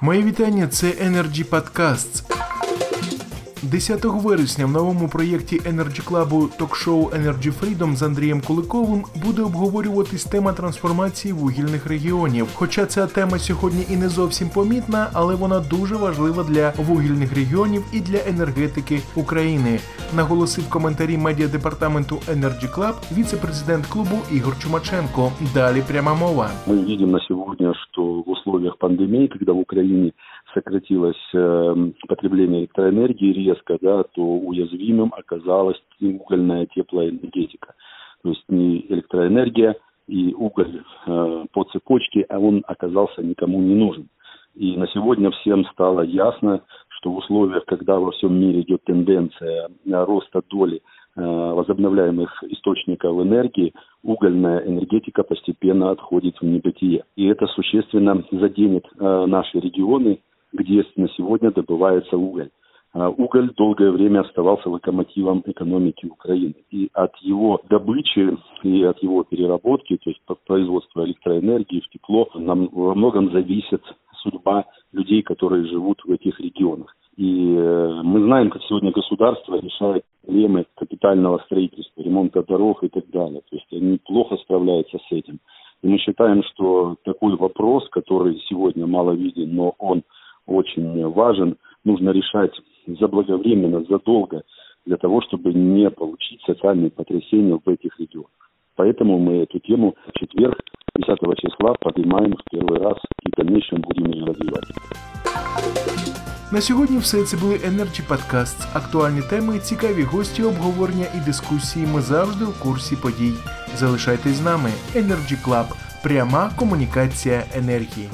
Моє вітання. Це Energy Podcasts. 10 вересня в новому проєкті Energy Club ток-шоу Energy Freedom з Андрієм Куликовим буде обговорюватись тема трансформації вугільних регіонів. Хоча ця тема сьогодні і не зовсім помітна, але вона дуже важлива для вугільних регіонів і для енергетики України. Наголосив в коментарі медіадепартаменту Energy Club віце-президент клубу Ігор Чумаченко. Далі пряма мова. Мы видим на сегодня, что в условиях пандемии, когда в Украине сократилось э, потребление электроэнергии резко, да, то уязвимым оказалась угольная теплоэнергетика. То есть не электроэнергия и уголь э, по цепочке, а он оказался никому не нужен. И на сегодня всем стало ясно, что в условиях, когда во всем мире идет тенденция роста доли э, возобновляемых источников энергии, угольная энергетика постепенно отходит в небытие. И это существенно заденет э, наши регионы, где на сегодня добывается уголь. А Уголь долгое время оставался локомотивом экономики Украины. И от его добычи и от его переработки, то есть производства электроэнергии в тепло, нам во многом зависит судьба людей, которые живут в этих регионах. И э, мы знаем, как сегодня государство решает проблемы капитального строительства, ремонта дорог и так далее. То есть они плохо справляются с этим. И мы считаем, что такой вопрос, который сегодня мало виден, но он очень важен, нужно решать заблаговременно, задолго, для того, чтобы не получить социальные потрясения в этих регионах. Поэтому мы эту тему в четверг, 10 числа, поднимаем в первый раз и в дальнейшем будем ее развивать. На сьогодні все це були Energy Podcasts. Актуальні теми, цікаві гості, обговорення і дискусії. Ми завжди в курсі подій. Залишайтесь з нами. Energy Club. Пряма комунікація енергії.